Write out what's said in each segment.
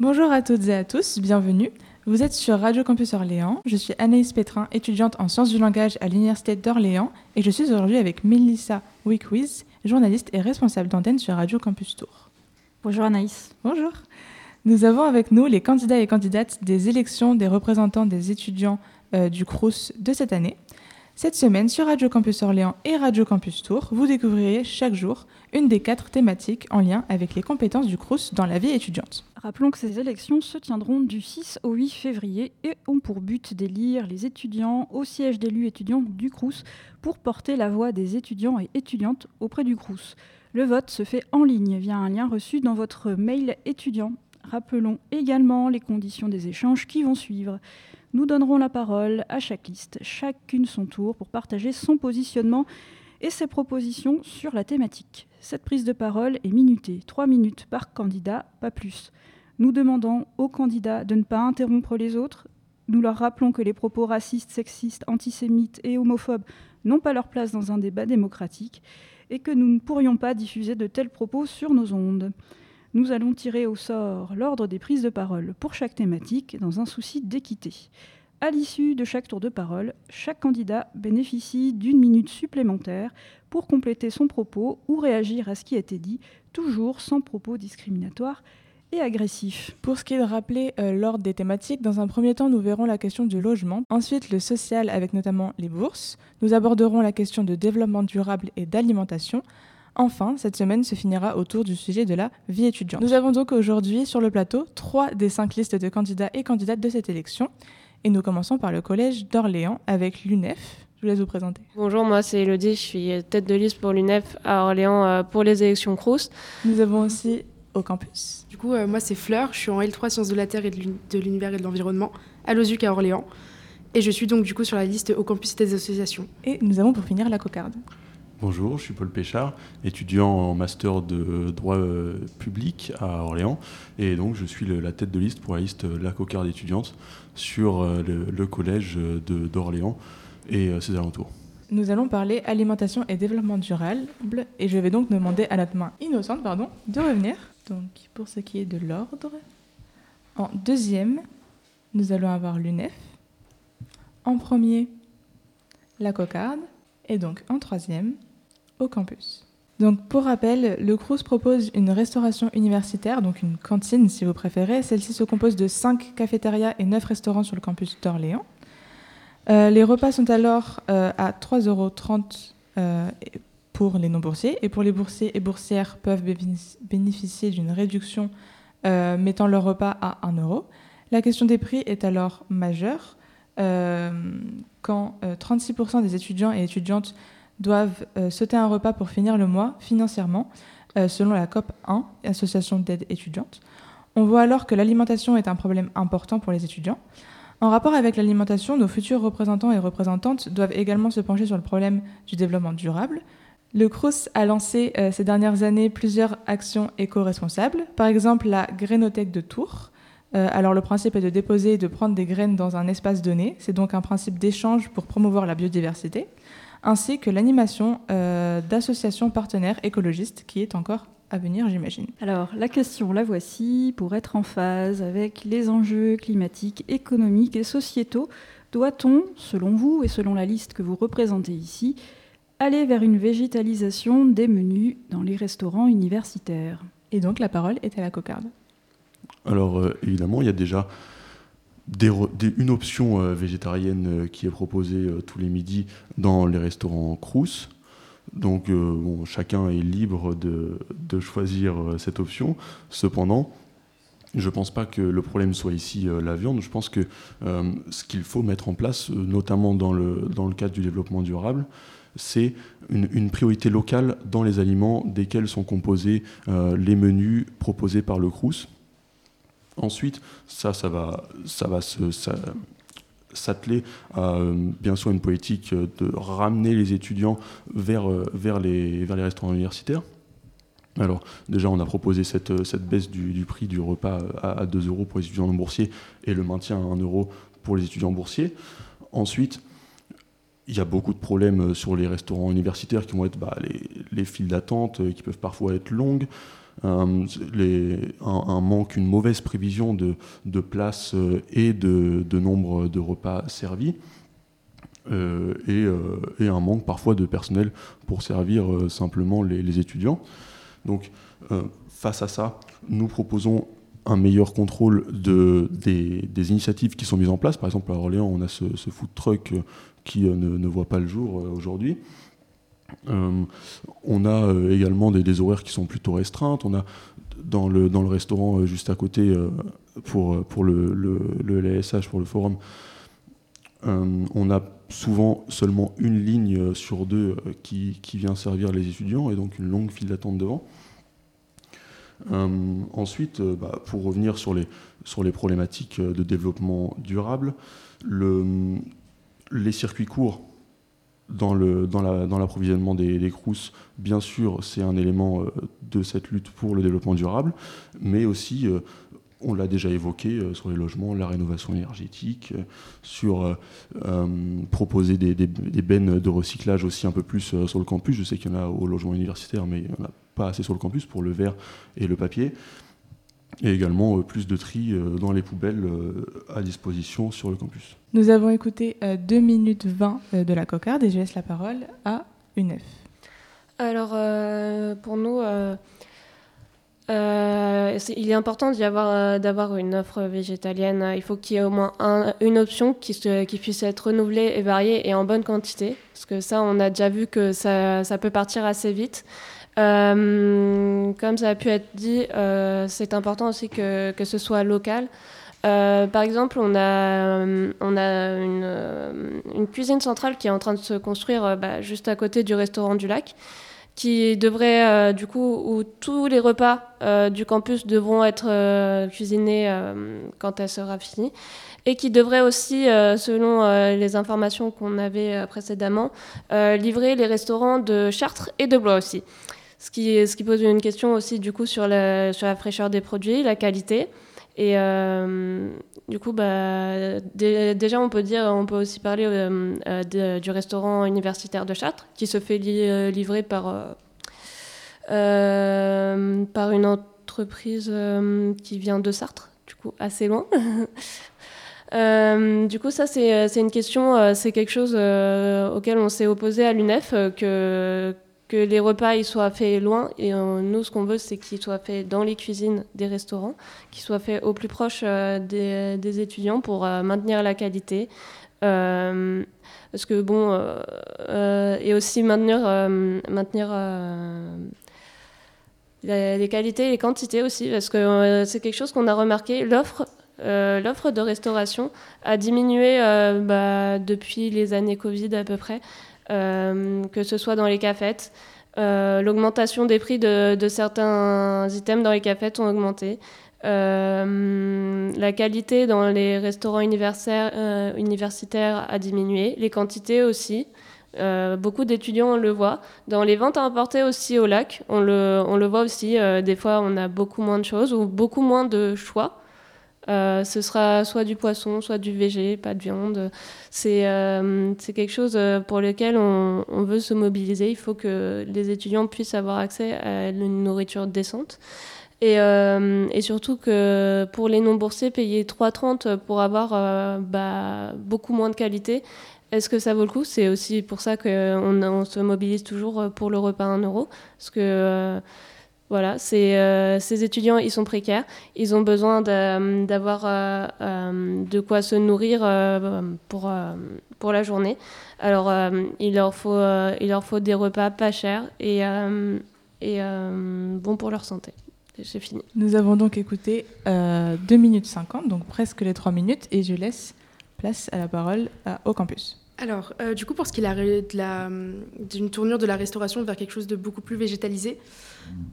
Bonjour à toutes et à tous, bienvenue. Vous êtes sur Radio Campus Orléans. Je suis Anaïs Pétrin, étudiante en sciences du langage à l'Université d'Orléans et je suis aujourd'hui avec Melissa Wickwiz, journaliste et responsable d'antenne sur Radio Campus Tour. Bonjour Anaïs. Bonjour. Nous avons avec nous les candidats et candidates des élections des représentants des étudiants euh, du CRUS de cette année. Cette semaine, sur Radio Campus Orléans et Radio Campus Tour, vous découvrirez chaque jour une des quatre thématiques en lien avec les compétences du CRUS dans la vie étudiante. Rappelons que ces élections se tiendront du 6 au 8 février et ont pour but d'élire les étudiants au siège d'élus étudiants du CRUS pour porter la voix des étudiants et étudiantes auprès du CRUS. Le vote se fait en ligne via un lien reçu dans votre mail étudiant. Rappelons également les conditions des échanges qui vont suivre. Nous donnerons la parole à chaque liste, chacune son tour, pour partager son positionnement et ses propositions sur la thématique. Cette prise de parole est minutée, 3 minutes par candidat, pas plus. Nous demandons aux candidats de ne pas interrompre les autres. Nous leur rappelons que les propos racistes, sexistes, antisémites et homophobes n'ont pas leur place dans un débat démocratique et que nous ne pourrions pas diffuser de tels propos sur nos ondes. Nous allons tirer au sort l'ordre des prises de parole pour chaque thématique dans un souci d'équité. À l'issue de chaque tour de parole, chaque candidat bénéficie d'une minute supplémentaire pour compléter son propos ou réagir à ce qui a été dit, toujours sans propos discriminatoires et agressifs. Pour ce qui est de rappeler euh, l'ordre des thématiques, dans un premier temps, nous verrons la question du logement, ensuite le social avec notamment les bourses, nous aborderons la question de développement durable et d'alimentation, Enfin, cette semaine se finira autour du sujet de la vie étudiante. Nous avons donc aujourd'hui sur le plateau trois des cinq listes de candidats et candidates de cette élection. Et nous commençons par le collège d'Orléans avec l'UNEF. Je vous laisse vous présenter. Bonjour, moi c'est Elodie, je suis tête de liste pour l'UNEF à Orléans euh, pour les élections CROUS. Nous avons aussi au campus. Du coup, euh, moi c'est Fleur, je suis en L3 Sciences de la Terre et de l'Univers et de l'Environnement à l'OSUC à Orléans. Et je suis donc du coup sur la liste au campus des associations. Et nous avons pour finir la cocarde. Bonjour, je suis Paul Péchard, étudiant en master de droit euh, public à Orléans. Et donc, je suis la tête de liste pour la liste La Cocarde étudiante sur euh, le, collège d'Orléans et euh, ses alentours. Nous allons parler alimentation et développement durable. Et je vais donc demander à notre main innocente pardon, de revenir. Donc, pour ce qui est de l'ordre, en deuxième, nous allons avoir l'UNEF. En premier, la cocarde. Et donc en troisième, campus. Donc pour rappel, le CRUS propose une restauration universitaire, donc une cantine si vous préférez. Celle-ci se compose de 5 cafétérias et 9 restaurants sur le campus d'Orléans. Euh, les repas sont alors euh, à 3,30 euros euh, pour les non-boursiers et pour les boursiers et boursières peuvent bénéficier d'une réduction mettant leur repas à 1 euro. La question des prix est alors majeure quand 36% des étudiants et étudiantes doivent euh, sauter un repas pour finir le mois financièrement, euh, selon la COP 1, Association d'aide étudiante. On voit alors que l'alimentation est un problème important pour les étudiants. En rapport avec l'alimentation, nos futurs représentants et représentantes doivent également se pencher sur le problème du développement durable. Le CRUS a lancé euh, ces dernières années plusieurs actions éco-responsables, par exemple la Grainothèque de Tours. alors le principe est de déposer et de prendre des graines dans un espace donné, c'est donc un principe d'échange pour promouvoir la biodiversité ainsi que l'animation euh, d'associations partenaires écologistes qui est encore à venir, j'imagine. Alors, la question, la voici. Pour être en phase avec les enjeux climatiques, économiques et sociétaux, doit-on, selon vous et selon la liste que vous représentez ici, aller vers une végétalisation des menus dans les restaurants universitaires? Et donc, la parole est à la cocarde. Alors, euh, évidemment, il y a déjà une option euh, végétarienne euh, qui est proposée euh, tous les midis dans les restaurants Crous. Donc chacun est libre de, choisir cette option. Cependant, je ne pense pas que le problème soit ici la viande. Je pense que ce qu'il faut mettre en place, notamment dans le, dans le cadre du développement durable, c'est une, une, priorité locale dans les aliments desquels sont composés les menus proposés par le Crous. Ensuite, ça, ça va, ça va s'atteler à euh, bien sûr une politique de ramener les étudiants vers, euh, vers, les, restaurants universitaires. Alors déjà, on a proposé cette, baisse du, prix du repas à, 2 euros pour les étudiants non boursiers et le maintien à 1 euro pour les étudiants boursiers. Ensuite, il y a beaucoup de problèmes sur les restaurants universitaires qui vont être bah, les, les files d'attente euh, qui peuvent parfois être longues. Un, les, un, manque, une mauvaise prévision de, de places et de, nombre de repas servis. et, et, un manque parfois de personnel pour servir simplement les, étudiants. Donc, face à ça, nous proposons un meilleur contrôle de, des, initiatives qui sont mises en place. Par exemple, à Orléans, on a ce, food truck qui ne, voit pas le jour aujourd'hui. Euh, on a euh, également des, horaires qui sont plutôt restreintes. On a dans le, restaurant euh, juste à côté pour, le, le, pour le forum, on a souvent seulement une ligne sur deux qui, vient servir les étudiants et donc une longue file d'attente devant. ensuite, bah, pour revenir sur les, problématiques de développement durable, le, les circuits courts dans l'approvisionnement dans des, des CRUS, bien sûr, c'est un élément euh, de cette lutte pour le développement durable, mais aussi, euh, on l'a déjà évoqué, euh, sur les logements, la rénovation énergétique, sur proposer des, des, bennes de recyclage aussi un peu plus sur le campus. Je sais qu'il y en a au logement universitaire, mais il n'y en a pas assez sur le campus pour le verre et le papier et également euh, plus de tri euh, dans les poubelles euh, à disposition sur le campus. Nous avons écouté 2 minutes 20 de la cocarde et je laisse la parole à UNEF. Alors, pour nous, il est important d'avoir une offre végétalienne. Il faut qu'il y ait au moins une option qui, qui, puisse être renouvelée et variée et en bonne quantité. Parce que ça, on a déjà vu que ça, ça peut partir assez vite. Euh, comme ça a pu être dit, euh, c'est important aussi que, que, ce soit local. Euh, par exemple, on a, on a une, cuisine centrale qui est en train de se construire bah, juste à côté du restaurant du lac, qui devrait, du coup, où tous les repas du campus devront être cuisinés quand elle sera finie et qui devrait aussi, selon les informations qu'on avait précédemment, livrer les restaurants de Chartres et de Blois aussi. Ce qui, pose une question aussi du coup sur la, fraîcheur des produits, la qualité. Et euh, du coup, bah, déjà, on peut dire, on peut aussi parler euh, euh, du restaurant universitaire de Chartres, qui se fait livrer par, par une entreprise qui vient de Sartre, du coup, assez loin. du coup, ça, c'est une question, c'est quelque chose auquel on s'est opposé à l'UNEF, que que les repas soient faits loin. Et euh, nous, ce qu'on veut, c'est qu'ils soient faits dans les cuisines des restaurants, qu'ils soient faits au plus proche euh, des, étudiants pour euh, maintenir la qualité. parce que bon, et aussi maintenir, maintenir les qualités et les quantités aussi, parce que c'est quelque chose qu'on a remarqué. L'offre l'offre de restauration a diminué bah, depuis les années Covid à peu près. Euh, que ce soit dans les cafettes. Euh, l'augmentation des prix de, certains items dans les cafettes ont augmenté. Euh, la qualité dans les restaurants universitaires, a diminué, les quantités aussi. beaucoup d'étudiants le voient. Dans les ventes à emporter aussi au lac, on le voit aussi. des fois, on a beaucoup moins de choses ou beaucoup moins de choix. Euh, ce sera soit du poisson, soit du végé, pas de viande. C'est euh, quelque chose euh, pour lequel on, veut se mobiliser. Il faut que les étudiants puissent avoir accès à une nourriture décente. Et, et surtout que pour les non-boursiers, payer 3,30 pour avoir bah, beaucoup moins de qualité, est-ce que ça vaut le coup? C'est aussi pour ça qu'on on se mobilise toujours pour le repas à 1 euro. Parce que voilà, euh, ces étudiants, ils sont précaires, ils ont besoin d'avoir euh, euh, de quoi se nourrir pour, pour la journée. Alors, il, leur faut, il leur faut des repas pas chers et, et bons pour leur santé. C'est fini. Nous avons donc écouté 2 minutes 50, donc presque les 3 minutes, et je laisse place à la parole au campus. Alors, du coup, pour ce qui est d'une tournure de la restauration vers quelque chose de beaucoup plus végétalisé,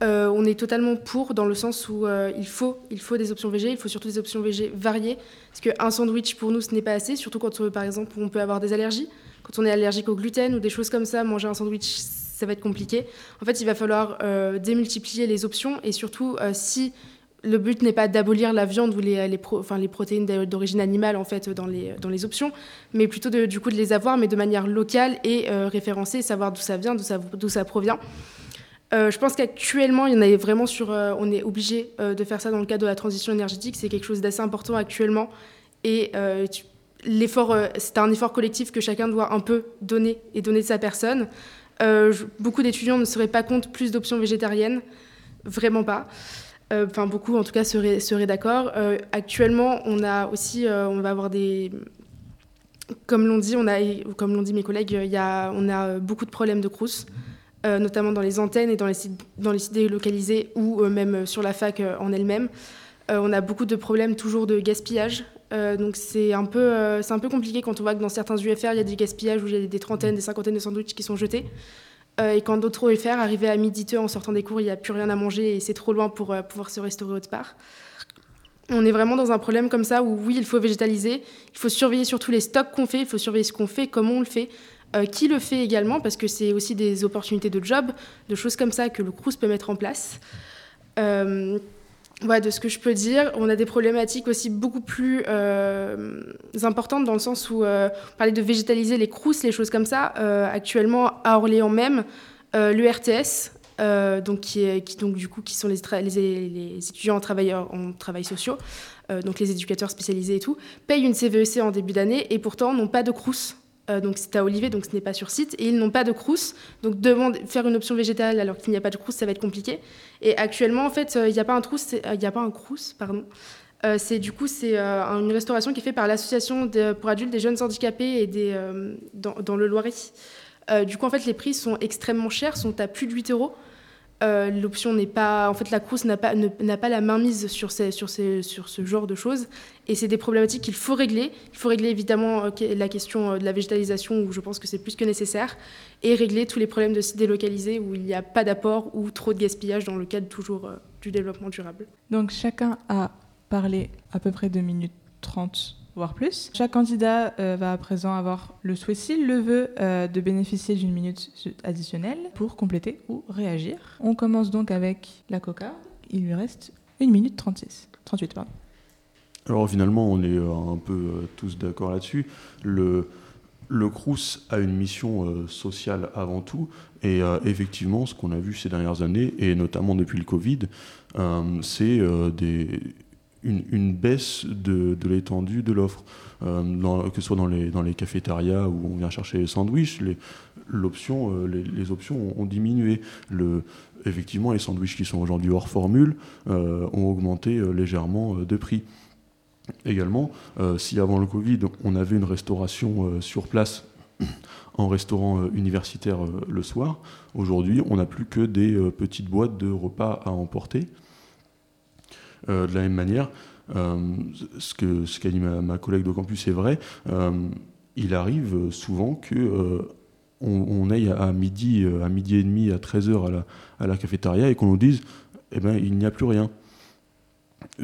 euh, on est totalement pour dans le sens où euh, il, faut, il faut des options végé, il faut surtout des options végé variées. Parce qu'un sandwich, pour nous, ce n'est pas assez, surtout quand, euh, par exemple, on peut avoir des allergies. Quand on est allergique au gluten ou des choses comme ça, manger un sandwich, ça va être compliqué. En fait, il va falloir démultiplier les options et surtout, si le but n'est pas d'abolir la viande ou les, les, enfin, les protéines d'origine animale en fait dans les, dans les options, mais plutôt de, du coup de les avoir, mais de manière locale et référencée, savoir d'où ça vient, d'où ça provient. Je pense qu'actuellement, il y en a vraiment sur. on est obligé de faire ça dans le cadre de la transition énergétique. C'est quelque chose d'assez important actuellement. Et l'effort, c'est un effort collectif que chacun doit un peu donner et donner de sa personne. beaucoup d'étudiants ne seraient pas contre plus d'options végétariennes. Vraiment pas. Euh, enfin, beaucoup en tout cas seraient, d'accord. Euh, actuellement, on a aussi, euh, on va avoir des, comme l'ont dit, on a, comme l'ont dit mes collègues, y a, on a beaucoup de problèmes de crous, notamment dans les antennes et dans les sites, délocalisés ou même sur la fac en elle-même. on a beaucoup de problèmes toujours de gaspillage. donc c'est un peu, un peu compliqué quand on voit que dans certains UFR, il y a du gaspillage où il y a des trentaines, des cinquantaines de sandwichs qui sont jetés. Euh, et quand d'autres OFR, arriver à midi en sortant des cours, il n'y a plus rien à manger et c'est trop loin pour euh, pouvoir se restaurer autre part. On est vraiment dans un problème comme ça où oui, il faut végétaliser, il faut surveiller surtout les stocks qu'on fait, il faut surveiller ce qu'on fait, comment on le fait, euh, qui le fait également, parce que c'est aussi des opportunités de job, de choses comme ça que le CRUS peut mettre en place de ce que je peux dire, on a des problématiques aussi beaucoup plus euh, importantes dans le sens où euh, on parlait de végétaliser les crousses, les choses comme ça. Euh, actuellement, à Orléans même, le RTS, donc qui, est, qui, donc du coup qui sont les, étudiants en, travailleurs, en travail sociaux, donc les éducateurs spécialisés et tout, payent une CVEC e en début d'année et pourtant n'ont pas de crousse euh, donc c'est à Olivier, donc ce n'est pas sur site, et ils n'ont pas de crous. Donc demande, faire une option végétale alors qu'il n'y a pas de crous, ça va être compliqué. Et actuellement, en fait, euh, il n'y a pas un crous, euh, il n'y a pas un crous, pardon. c'est du coup c'est une restauration qui est faite par l'association pour adultes des jeunes handicapés et des dans, dans, le Loiret. du coup en fait les prix sont extrêmement chers, sont à plus de 8 euros. Euh, l'option n'est pas, en fait, la Crous n'a pas, pas la main mise sur, ces, sur, ces, sur ce genre de choses, et c'est des problématiques qu'il faut régler. Il faut régler évidemment euh, la question euh, de la végétalisation, où je pense que c'est plus que nécessaire, et régler tous les problèmes de sites délocalisés où il n'y a pas d'apport ou trop de gaspillage dans le cadre toujours du développement durable. Donc chacun a parlé à peu près 2 minutes 30 voire plus. Chaque candidat euh, va à présent avoir le souhait, s'il le veut, euh, de bénéficier d'une minute additionnelle pour compléter ou réagir. On commence donc avec la coca. Il lui reste une minute 36. 38. Pardon. Alors finalement, on est euh, un peu tous d'accord là-dessus. Le, le CRUS a une mission sociale avant tout, et effectivement, ce qu'on a vu ces dernières années, et notamment depuis le Covid, c'est des une, baisse de, l'étendue de l'offre, euh, que ce soit dans les, dans cafétérias où on vient chercher les sandwichs, les, euh, les, options ont, diminué. Effectivement, les sandwichs qui sont aujourd'hui hors formule euh, ont augmenté légèrement de prix. Également, si avant le Covid, on avait une restauration sur place en restaurant universitaire le soir, aujourd'hui, on n'a plus que des petites boîtes de repas à emporter. Euh, de la même manière, euh, ce qu'a ce dit ma, collègue de campus est vrai, euh, il arrive souvent que on, aille à midi, à midi et demi, à 13h à la, à la cafétéria et qu'on nous dise eh ben, il n'y a plus rien.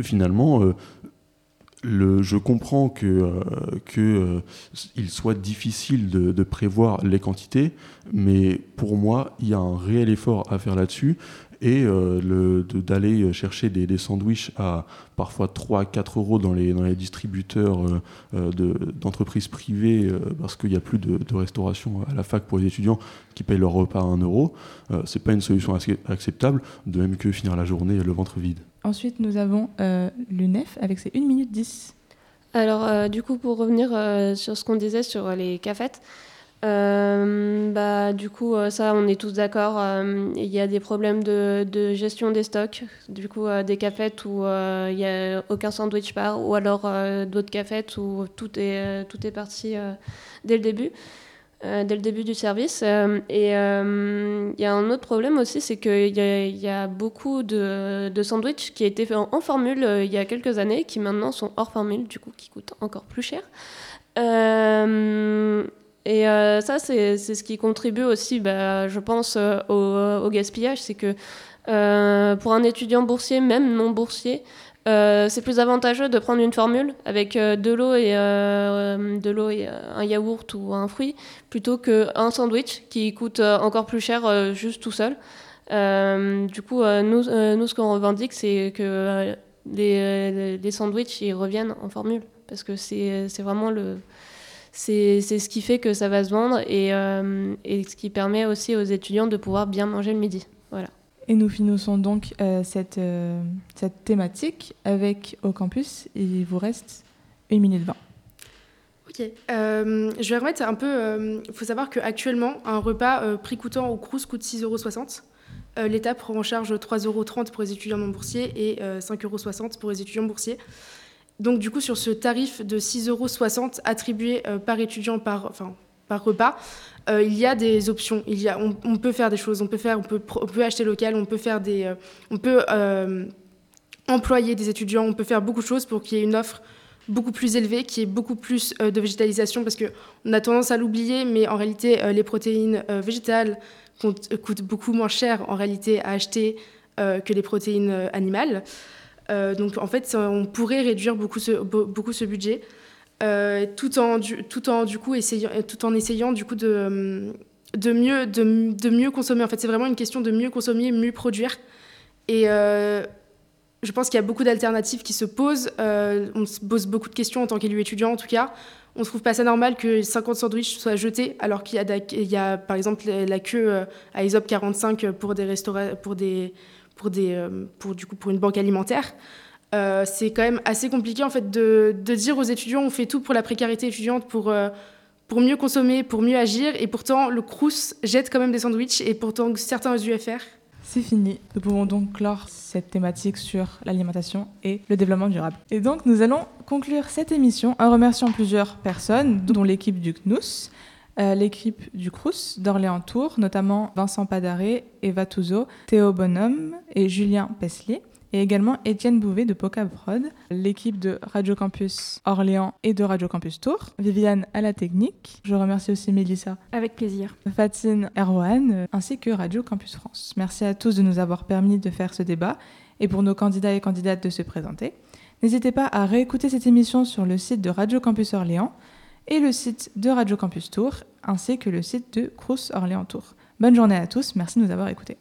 Finalement, le, je comprends que, que il soit difficile de, prévoir les quantités, mais pour moi, il y a un réel effort à faire là-dessus et euh, d'aller chercher des, des sandwichs à parfois 3 4 euros dans les, dans les distributeurs euh, euh, d'entreprises privées parce qu'il n'y a plus de, restauration à la fac pour les étudiants qui payent leur repas à 1 euro, c'est pas une solution acceptable, de même que finir la journée le ventre vide. Ensuite, nous avons l'UNEF avec ses 1 minute 10. Alors, du coup, pour revenir sur ce qu'on disait sur les cafettes, euh, bah, du coup, euh, ça, on est tous d'accord. Euh, il y a des problèmes de, de, gestion des stocks. Du coup, des cafettes où il n'y a aucun sandwich par, ou alors d'autres cafettes où tout est, tout est parti dès le début. Dès le début du service. et il y a un autre problème aussi, c'est qu'il y, y, a beaucoup de, de sandwichs qui étaient faits en, formule il y a quelques années, qui maintenant sont hors formule, du coup, qui coûtent encore plus cher. Euh, et euh, ça, c'est ce qui contribue aussi, bah, je pense, euh, au, gaspillage. C'est que euh, pour un étudiant boursier, même non boursier, c'est plus avantageux de prendre une formule avec de l'eau et, de l'eau et un yaourt ou un fruit plutôt qu'un sandwich qui coûte encore plus cher juste tout seul. du coup, nous, nous, ce qu'on revendique, c'est que les, les, sandwichs ils reviennent en formule parce que c'est vraiment le c'est ce qui fait que ça va se vendre et, euh, et, ce qui permet aussi aux étudiants de pouvoir bien manger le midi. Voilà. Et nous finissons donc euh, cette, euh, cette thématique avec au campus. Il vous reste 1 minute 20. Ok. Euh, je vais remettre un peu. Il faut savoir qu'actuellement, un repas prix coûtant au Crous coûte 6,60 euros. L'État prend en charge 3,30 euros pour les étudiants non boursiers et euh, 5,60 euros pour les étudiants boursiers. Donc, du coup, sur ce tarif de 6,60 euros attribué par étudiant par, enfin, par repas, euh, il y a des options. Il y a, on, peut faire des choses. On peut, faire, on peut, acheter local, on peut, faire des, euh, on peut euh, employer des étudiants, on peut faire beaucoup de choses pour qu'il y ait une offre beaucoup plus élevée, qui ait beaucoup plus de végétalisation, parce qu'on a tendance à l'oublier, mais en réalité, les protéines végétales coûtent beaucoup moins cher en réalité à acheter que les protéines animales. Donc en fait, on pourrait réduire beaucoup beaucoup ce budget, euh, tout, en, tout, en, du coup, essayant, euh, tout en essayant du coup de, de, mieux, de, de mieux consommer. En fait, c'est vraiment une question de mieux consommer, mieux produire. Et euh, je pense qu'il y a beaucoup d'alternatives qui se posent. On se pose beaucoup de questions en tant qu'élu étudiant, en tout cas. On ne trouve pas ça normal que 50 sandwichs soient jetés, alors qu'il y a, par exemple la queue à ISOP 45 pour des pour des, pour des, pour du coup pour une banque alimentaire. Euh, c'est quand même assez compliqué en fait de, dire aux étudiants on fait tout pour la précarité étudiante, pour euh, pour mieux consommer, pour mieux agir, et pourtant le Crous jette quand même des sandwichs, et pourtant certains UFR C'est fini. Nous pouvons donc clore cette thématique sur l'alimentation et le développement durable. Et donc, nous allons conclure cette émission en remerciant plusieurs personnes, dont l'équipe du CNUS, euh, l'équipe du CRUS d'Orléans-Tours, notamment Vincent Padaré, Eva Touzeau, Théo Bonhomme et Julien Peslier, et également Étienne Bouvet de Poca Prod, l'équipe de Radio Campus Orléans et de Radio Campus Tours, Viviane à la technique. Je remercie aussi Mélissa Avec plaisir. Fatine Erwan, euh, ainsi que Radio Campus France. Merci à tous de nous avoir permis de faire ce débat et pour nos candidats et candidates de se présenter. N'hésitez pas à réécouter cette émission sur le site de Radio Campus Orléans et le site de Radio Campus Tours, ainsi que le site de Crous Orléans Tours. Bonne journée à tous, merci de nous avoir écoutés.